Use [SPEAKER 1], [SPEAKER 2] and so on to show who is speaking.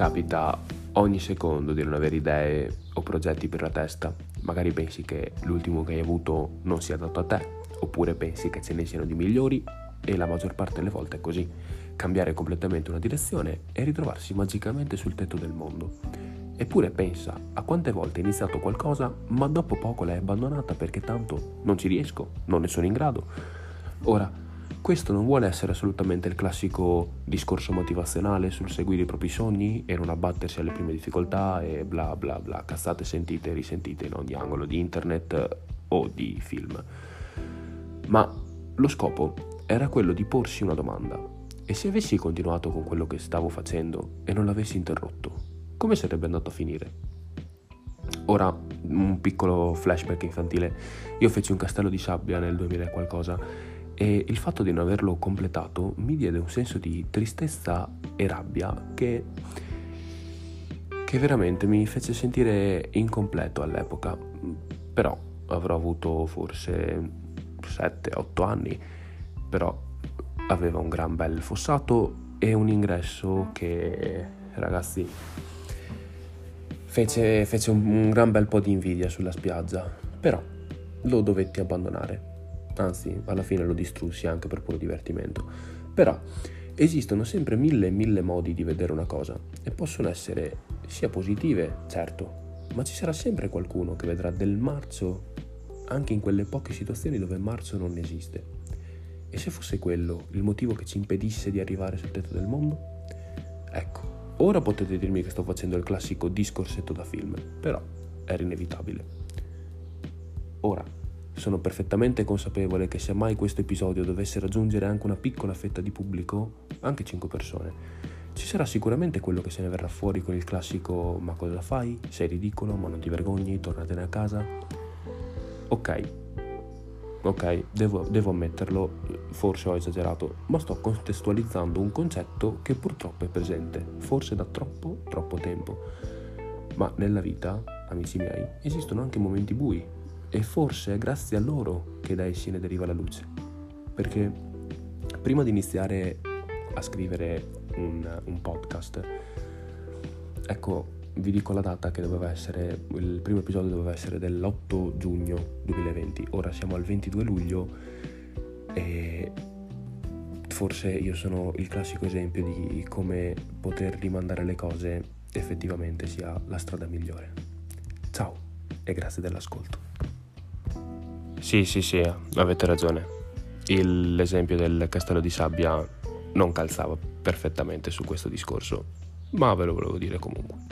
[SPEAKER 1] capita ogni secondo di non avere idee o progetti per la testa. Magari pensi che l'ultimo che hai avuto non sia adatto a te, oppure pensi che ce ne siano di migliori e la maggior parte delle volte è così. Cambiare completamente una direzione e ritrovarsi magicamente sul tetto del mondo. Eppure pensa a quante volte hai iniziato qualcosa ma dopo poco l'hai abbandonata perché tanto non ci riesco, non ne sono in grado. Ora, questo non vuole essere assolutamente il classico discorso motivazionale sul seguire i propri sogni e non abbattersi alle prime difficoltà e bla bla bla, cazzate sentite e risentite in ogni angolo di internet o di film. Ma lo scopo era quello di porsi una domanda. E se avessi continuato con quello che stavo facendo e non l'avessi interrotto, come sarebbe andato a finire? Ora, un piccolo flashback infantile. Io feci un castello di sabbia nel 2000 e qualcosa e il fatto di non averlo completato mi diede un senso di tristezza e rabbia che, che veramente mi fece sentire incompleto all'epoca. Però avrò avuto forse 7-8 anni, però aveva un gran bel fossato e un ingresso che, ragazzi, fece, fece un, un gran bel po' di invidia sulla spiaggia, però lo dovetti abbandonare anzi alla fine lo distrussi anche per puro divertimento. Però esistono sempre mille e mille modi di vedere una cosa e possono essere sia positive, certo, ma ci sarà sempre qualcuno che vedrà del marcio anche in quelle poche situazioni dove marcio non esiste. E se fosse quello il motivo che ci impedisse di arrivare sul tetto del mondo? Ecco, ora potete dirmi che sto facendo il classico discorsetto da film, però era inevitabile. Ora, sono perfettamente consapevole che se mai questo episodio dovesse raggiungere anche una piccola fetta di pubblico, anche 5 persone, ci sarà sicuramente quello che se ne verrà fuori con il classico ma cosa fai? Sei ridicolo, ma non ti vergogni, tornatene a casa. Ok, ok, devo, devo ammetterlo, forse ho esagerato, ma sto contestualizzando un concetto che purtroppo è presente, forse da troppo, troppo tempo. Ma nella vita, amici miei, esistono anche momenti bui, e forse è grazie a loro che da essi ne deriva la luce. Perché prima di iniziare a scrivere un, un podcast, ecco, vi dico la data che doveva essere, il primo episodio doveva essere dell'8 giugno 2020, ora siamo al 22 luglio e forse io sono il classico esempio di come poter rimandare le cose effettivamente sia la strada migliore. Ciao e grazie dell'ascolto. Sì, sì, sì, avete ragione. Il, l'esempio del castello di sabbia non calzava perfettamente su questo discorso, ma ve lo volevo dire comunque.